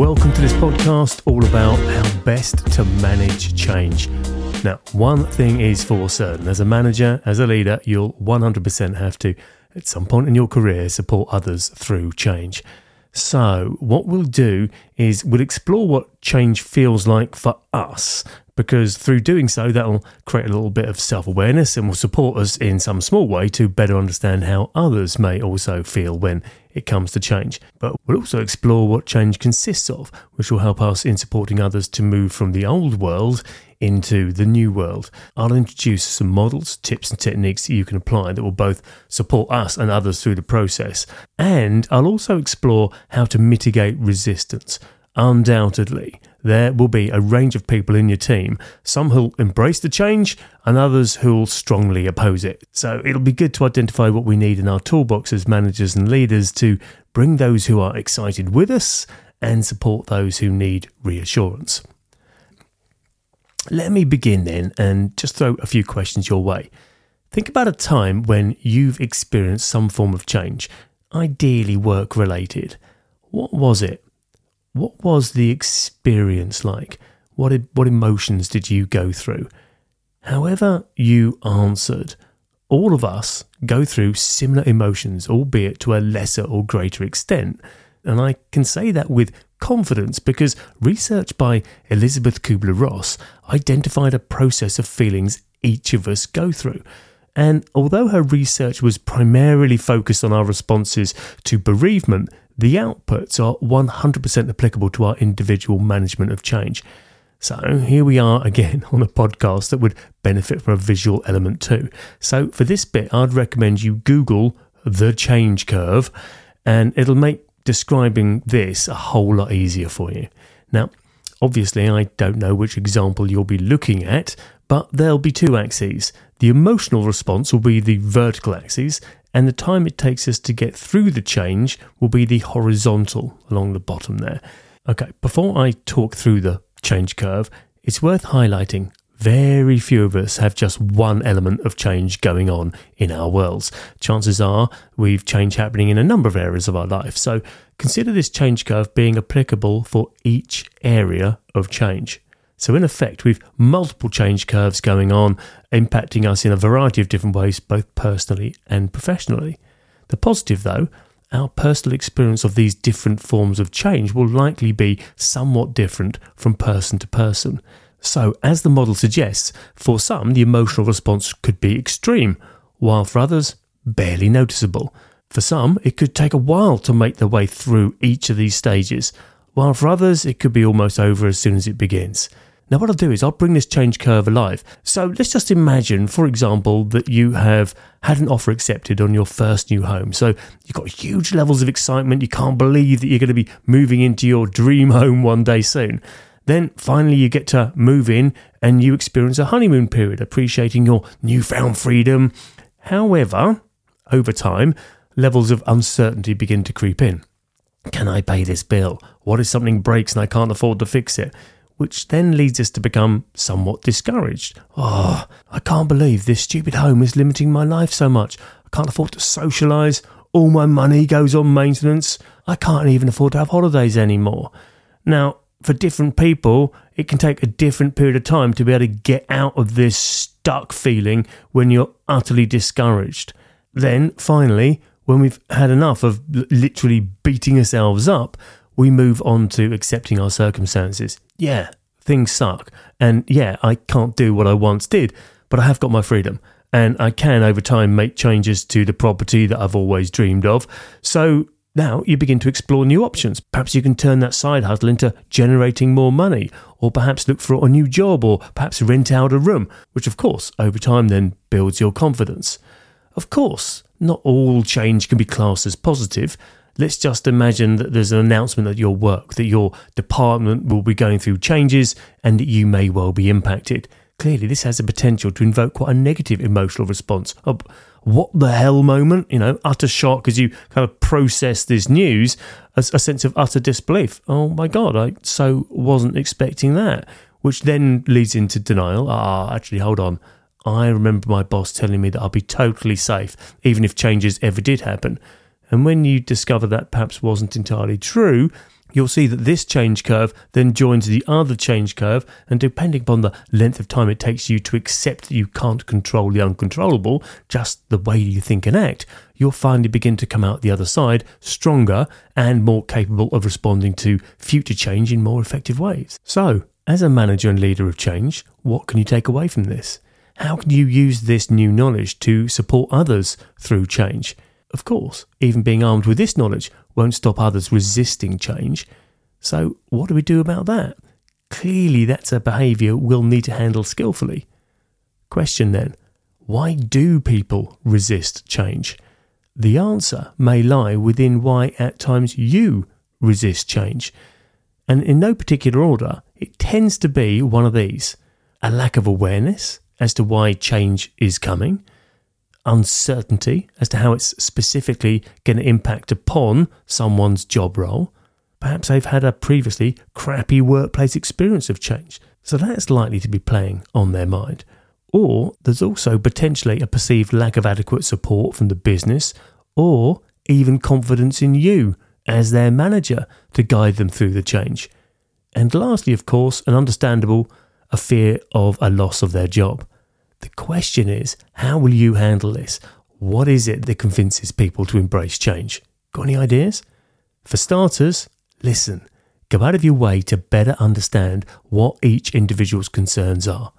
Welcome to this podcast all about how best to manage change. Now, one thing is for certain as a manager, as a leader, you'll 100% have to, at some point in your career, support others through change. So, what we'll do is we'll explore what change feels like for us, because through doing so, that'll create a little bit of self awareness and will support us in some small way to better understand how others may also feel when it comes to change. But we'll also explore what change consists of, which will help us in supporting others to move from the old world into the new world. I'll introduce some models, tips, and techniques that you can apply that will both support us and others through the process. And I'll also explore how to mitigate resistance. Undoubtedly, there will be a range of people in your team, some who'll embrace the change and others who'll strongly oppose it. So it'll be good to identify what we need in our toolbox as managers and leaders to bring those who are excited with us and support those who need reassurance. Let me begin then and just throw a few questions your way. Think about a time when you've experienced some form of change, ideally work related. What was it? What was the experience like? What, what emotions did you go through? However, you answered, all of us go through similar emotions, albeit to a lesser or greater extent. And I can say that with confidence because research by Elizabeth Kubler Ross identified a process of feelings each of us go through. And although her research was primarily focused on our responses to bereavement, the outputs are 100% applicable to our individual management of change. So here we are again on a podcast that would benefit from a visual element too. So for this bit, I'd recommend you Google the change curve and it'll make describing this a whole lot easier for you. Now, obviously, I don't know which example you'll be looking at, but there'll be two axes. The emotional response will be the vertical axis, and the time it takes us to get through the change will be the horizontal along the bottom there. Okay, before I talk through the change curve, it's worth highlighting very few of us have just one element of change going on in our worlds. Chances are we've change happening in a number of areas of our life. So consider this change curve being applicable for each area of change. So, in effect, we've multiple change curves going on, impacting us in a variety of different ways, both personally and professionally. The positive, though, our personal experience of these different forms of change will likely be somewhat different from person to person. So, as the model suggests, for some the emotional response could be extreme, while for others, barely noticeable. For some, it could take a while to make their way through each of these stages, while for others, it could be almost over as soon as it begins. Now, what I'll do is I'll bring this change curve alive. So let's just imagine, for example, that you have had an offer accepted on your first new home. So you've got huge levels of excitement. You can't believe that you're going to be moving into your dream home one day soon. Then finally, you get to move in and you experience a honeymoon period, appreciating your newfound freedom. However, over time, levels of uncertainty begin to creep in. Can I pay this bill? What if something breaks and I can't afford to fix it? Which then leads us to become somewhat discouraged. Oh, I can't believe this stupid home is limiting my life so much. I can't afford to socialise. All my money goes on maintenance. I can't even afford to have holidays anymore. Now, for different people, it can take a different period of time to be able to get out of this stuck feeling when you're utterly discouraged. Then, finally, when we've had enough of literally beating ourselves up, we move on to accepting our circumstances. Yeah, things suck. And yeah, I can't do what I once did, but I have got my freedom. And I can, over time, make changes to the property that I've always dreamed of. So now you begin to explore new options. Perhaps you can turn that side hustle into generating more money, or perhaps look for a new job, or perhaps rent out a room, which of course, over time, then builds your confidence. Of course, not all change can be classed as positive. Let's just imagine that there's an announcement at your work that your department will be going through changes and that you may well be impacted. Clearly, this has the potential to invoke quite a negative emotional response. A what the hell moment, you know, utter shock as you kind of process this news, a, a sense of utter disbelief. Oh my God, I so wasn't expecting that. Which then leads into denial. Ah, actually, hold on. I remember my boss telling me that I'll be totally safe, even if changes ever did happen. And when you discover that perhaps wasn't entirely true, you'll see that this change curve then joins the other change curve, and depending upon the length of time it takes you to accept that you can't control the uncontrollable, just the way you think and act, you'll finally begin to come out the other side stronger and more capable of responding to future change in more effective ways. So, as a manager and leader of change, what can you take away from this? How can you use this new knowledge to support others through change? Of course, even being armed with this knowledge won't stop others resisting change. So, what do we do about that? Clearly, that's a behaviour we'll need to handle skillfully. Question then why do people resist change? The answer may lie within why at times you resist change. And in no particular order, it tends to be one of these a lack of awareness as to why change is coming, uncertainty as to how it's specifically going to impact upon someone's job role. Perhaps they've had a previously crappy workplace experience of change, so that's likely to be playing on their mind. Or there's also potentially a perceived lack of adequate support from the business or even confidence in you as their manager to guide them through the change. And lastly, of course, an understandable a fear of a loss of their job. The question is, how will you handle this? What is it that convinces people to embrace change? Got any ideas? For starters, listen. Go out of your way to better understand what each individual's concerns are.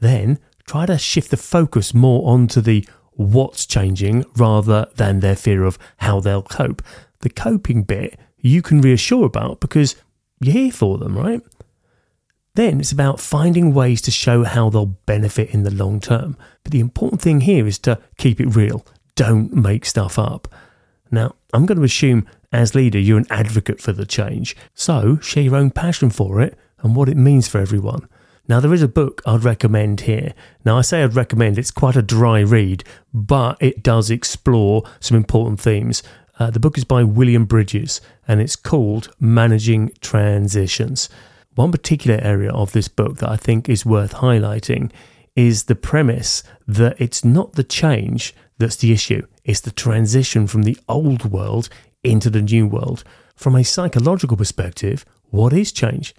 Then try to shift the focus more onto the what's changing rather than their fear of how they'll cope. The coping bit you can reassure about because you're here for them, right? Then it's about finding ways to show how they'll benefit in the long term. But the important thing here is to keep it real. Don't make stuff up. Now, I'm going to assume as leader you're an advocate for the change. So share your own passion for it and what it means for everyone. Now, there is a book I'd recommend here. Now, I say I'd recommend it's quite a dry read, but it does explore some important themes. Uh, the book is by William Bridges and it's called Managing Transitions. One particular area of this book that I think is worth highlighting is the premise that it's not the change that's the issue, it's the transition from the old world into the new world. From a psychological perspective, what is change?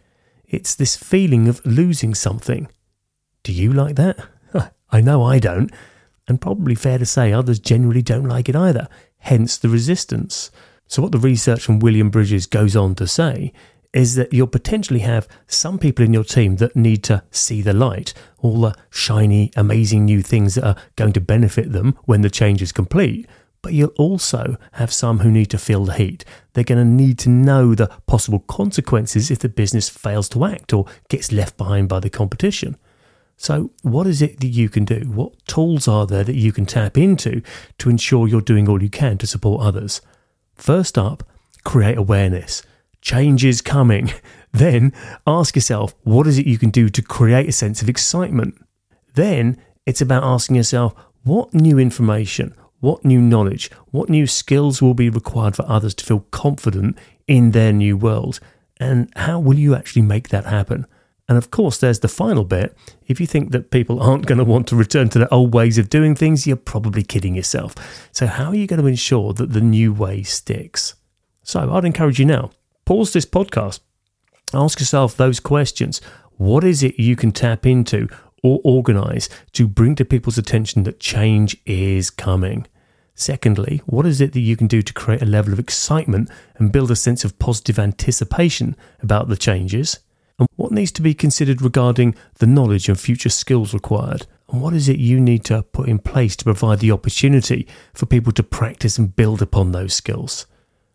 It's this feeling of losing something. Do you like that? I know I don't, and probably fair to say others generally don't like it either, hence the resistance. So, what the research from William Bridges goes on to say is that you'll potentially have some people in your team that need to see the light, all the shiny, amazing new things that are going to benefit them when the change is complete. But you'll also have some who need to feel the heat. They're going to need to know the possible consequences if the business fails to act or gets left behind by the competition. So, what is it that you can do? What tools are there that you can tap into to ensure you're doing all you can to support others? First up, create awareness change is coming, then ask yourself, what is it you can do to create a sense of excitement? Then it's about asking yourself, what new information, what new knowledge, what new skills will be required for others to feel confident in their new world? And how will you actually make that happen? And of course, there's the final bit. If you think that people aren't going to want to return to their old ways of doing things, you're probably kidding yourself. So, how are you going to ensure that the new way sticks? So, I'd encourage you now pause this podcast, ask yourself those questions. What is it you can tap into or organize to bring to people's attention that change is coming? Secondly, what is it that you can do to create a level of excitement and build a sense of positive anticipation about the changes? And what needs to be considered regarding the knowledge and future skills required? And what is it you need to put in place to provide the opportunity for people to practice and build upon those skills?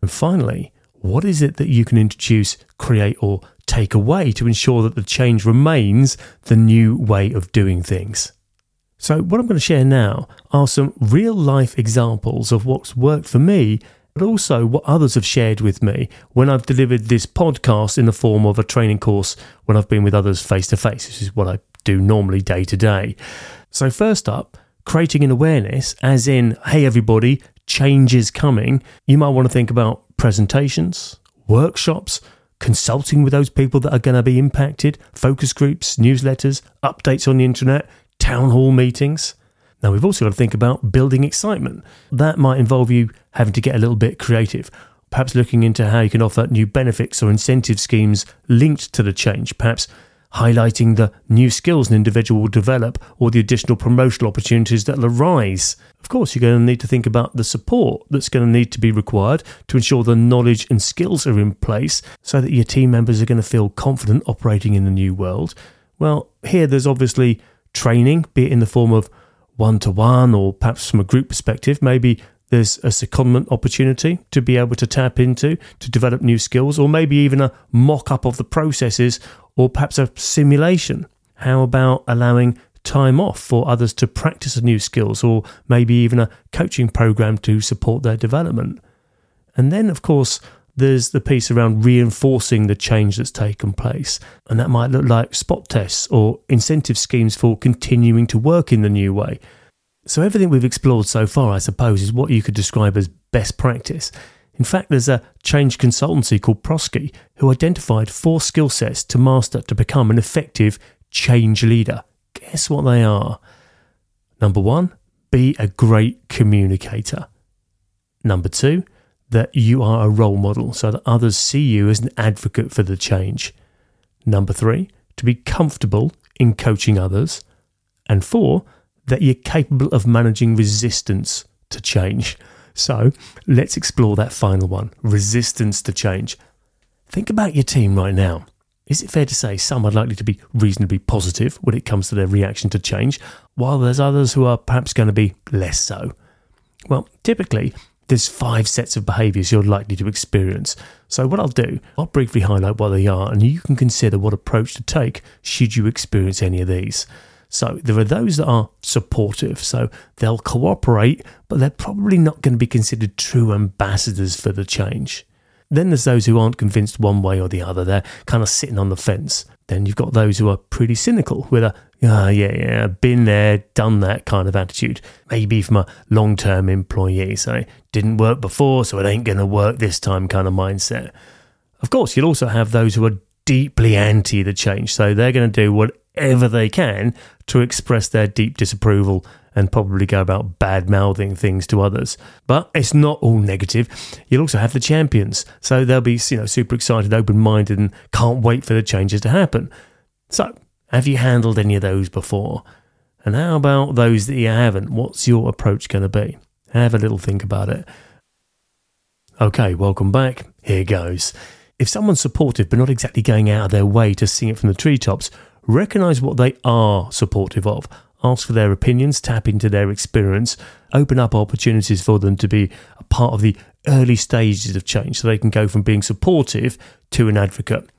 And finally, what is it that you can introduce, create, or take away to ensure that the change remains the new way of doing things? So, what I'm going to share now are some real life examples of what's worked for me, but also what others have shared with me when I've delivered this podcast in the form of a training course when I've been with others face to face. This is what I do normally day to day. So, first up, creating an awareness, as in, hey, everybody, change is coming. You might want to think about presentations, workshops, consulting with those people that are going to be impacted, focus groups, newsletters, updates on the internet, town hall meetings. Now, we've also got to think about building excitement. That might involve you having to get a little bit creative. perhaps looking into how you can offer new benefits or incentive schemes linked to the change, perhaps highlighting the new skills an individual will develop or the additional promotional opportunities that will arise. Of course, you're going to need to think about the support that's going to need to be required to ensure the knowledge and skills are in place so that your team members are going to feel confident operating in the new world. Well, here there's obviously training, be it in the form of one to one or perhaps from a group perspective, maybe there's a secondment opportunity to be able to tap into to develop new skills, or maybe even a mock up of the processes, or perhaps a simulation. How about allowing time off for others to practice new skills, or maybe even a coaching program to support their development? And then, of course, there's the piece around reinforcing the change that's taken place. And that might look like spot tests or incentive schemes for continuing to work in the new way. So, everything we've explored so far, I suppose, is what you could describe as best practice. In fact, there's a change consultancy called Prosci who identified four skill sets to master to become an effective change leader. Guess what they are? Number one, be a great communicator. Number two, that you are a role model so that others see you as an advocate for the change. Number three, to be comfortable in coaching others. And four, that you're capable of managing resistance to change. So let's explore that final one resistance to change. Think about your team right now. Is it fair to say some are likely to be reasonably positive when it comes to their reaction to change, while there's others who are perhaps going to be less so? Well, typically, there's five sets of behaviours you're likely to experience. So, what I'll do, I'll briefly highlight what they are, and you can consider what approach to take should you experience any of these. So there are those that are supportive, so they'll cooperate, but they're probably not going to be considered true ambassadors for the change. Then there's those who aren't convinced one way or the other, they're kind of sitting on the fence. Then you've got those who are pretty cynical with a, oh, yeah, yeah, been there, done that kind of attitude. Maybe from a long term employee, so didn't work before, so it ain't going to work this time kind of mindset. Of course, you'll also have those who are deeply anti the change, so they're going to do whatever they can to express their deep disapproval and probably go about bad mouthing things to others. But it's not all negative. You'll also have the champions. So they'll be, you know, super excited, open minded, and can't wait for the changes to happen. So, have you handled any of those before? And how about those that you haven't? What's your approach going to be? Have a little think about it. Okay, welcome back. Here goes. If someone's supportive but not exactly going out of their way to sing it from the treetops, recognize what they are supportive of, ask for their opinions, tap into their experience, open up opportunities for them to be a part of the early stages of change so they can go from being supportive to an advocate.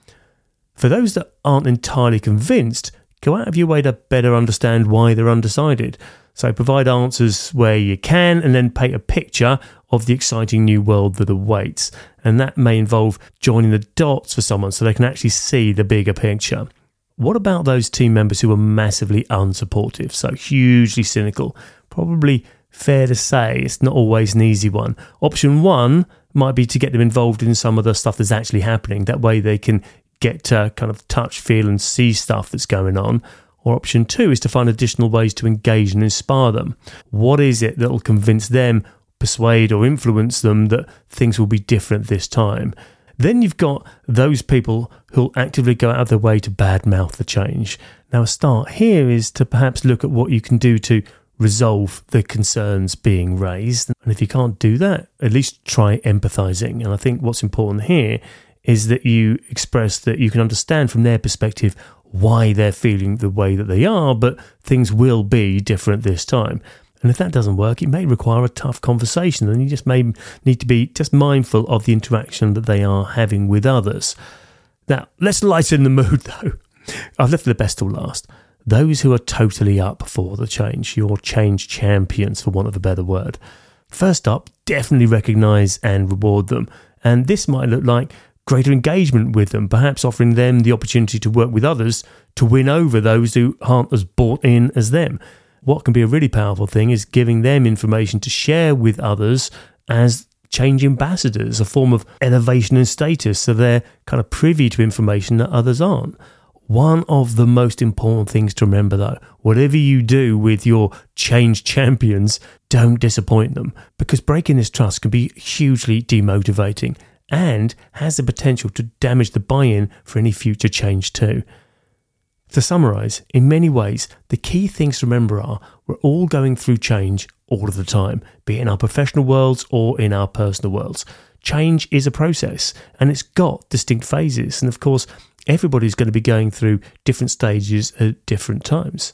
For those that aren't entirely convinced, go out of your way to better understand why they're undecided. So provide answers where you can and then paint a picture of the exciting new world that awaits. And that may involve joining the dots for someone so they can actually see the bigger picture. What about those team members who are massively unsupportive, so hugely cynical? Probably fair to say it's not always an easy one. Option one might be to get them involved in some of the stuff that's actually happening. That way they can get to kind of touch, feel, and see stuff that's going on. Or option two is to find additional ways to engage and inspire them. What is it that will convince them, persuade, or influence them that things will be different this time? Then you've got those people who'll actively go out of their way to badmouth the change. Now, a start here is to perhaps look at what you can do to resolve the concerns being raised. And if you can't do that, at least try empathizing. And I think what's important here is that you express that you can understand from their perspective why they're feeling the way that they are, but things will be different this time. And if that doesn't work, it may require a tough conversation, and you just may need to be just mindful of the interaction that they are having with others. Now, let's lighten the mood though. I've left the best till last. Those who are totally up for the change, your change champions, for want of a better word. First up, definitely recognise and reward them. And this might look like greater engagement with them, perhaps offering them the opportunity to work with others to win over those who aren't as bought in as them what can be a really powerful thing is giving them information to share with others as change ambassadors, a form of elevation and status, so they're kind of privy to information that others aren't. One of the most important things to remember though, whatever you do with your change champions, don't disappoint them because breaking this trust can be hugely demotivating and has the potential to damage the buy in for any future change too. To summarise, in many ways, the key things to remember are we're all going through change all of the time, be it in our professional worlds or in our personal worlds. Change is a process and it's got distinct phases. And of course, everybody's going to be going through different stages at different times.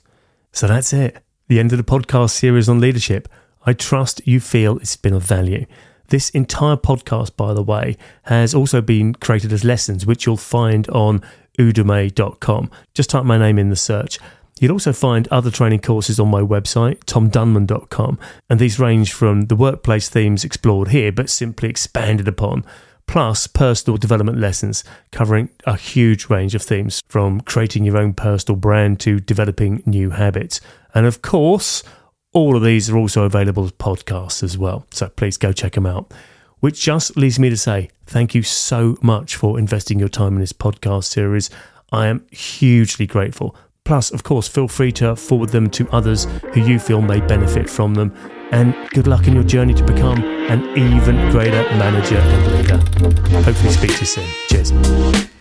So that's it. The end of the podcast series on leadership. I trust you feel it's been of value. This entire podcast, by the way, has also been created as lessons, which you'll find on udemy.com. Just type my name in the search. You'll also find other training courses on my website, tomdunman.com, and these range from the workplace themes explored here, but simply expanded upon, plus personal development lessons covering a huge range of themes from creating your own personal brand to developing new habits. And of course, all of these are also available as podcasts as well. So please go check them out. Which just leaves me to say thank you so much for investing your time in this podcast series. I am hugely grateful. Plus, of course, feel free to forward them to others who you feel may benefit from them. And good luck in your journey to become an even greater manager and leader. Hopefully, speak to you soon. Cheers.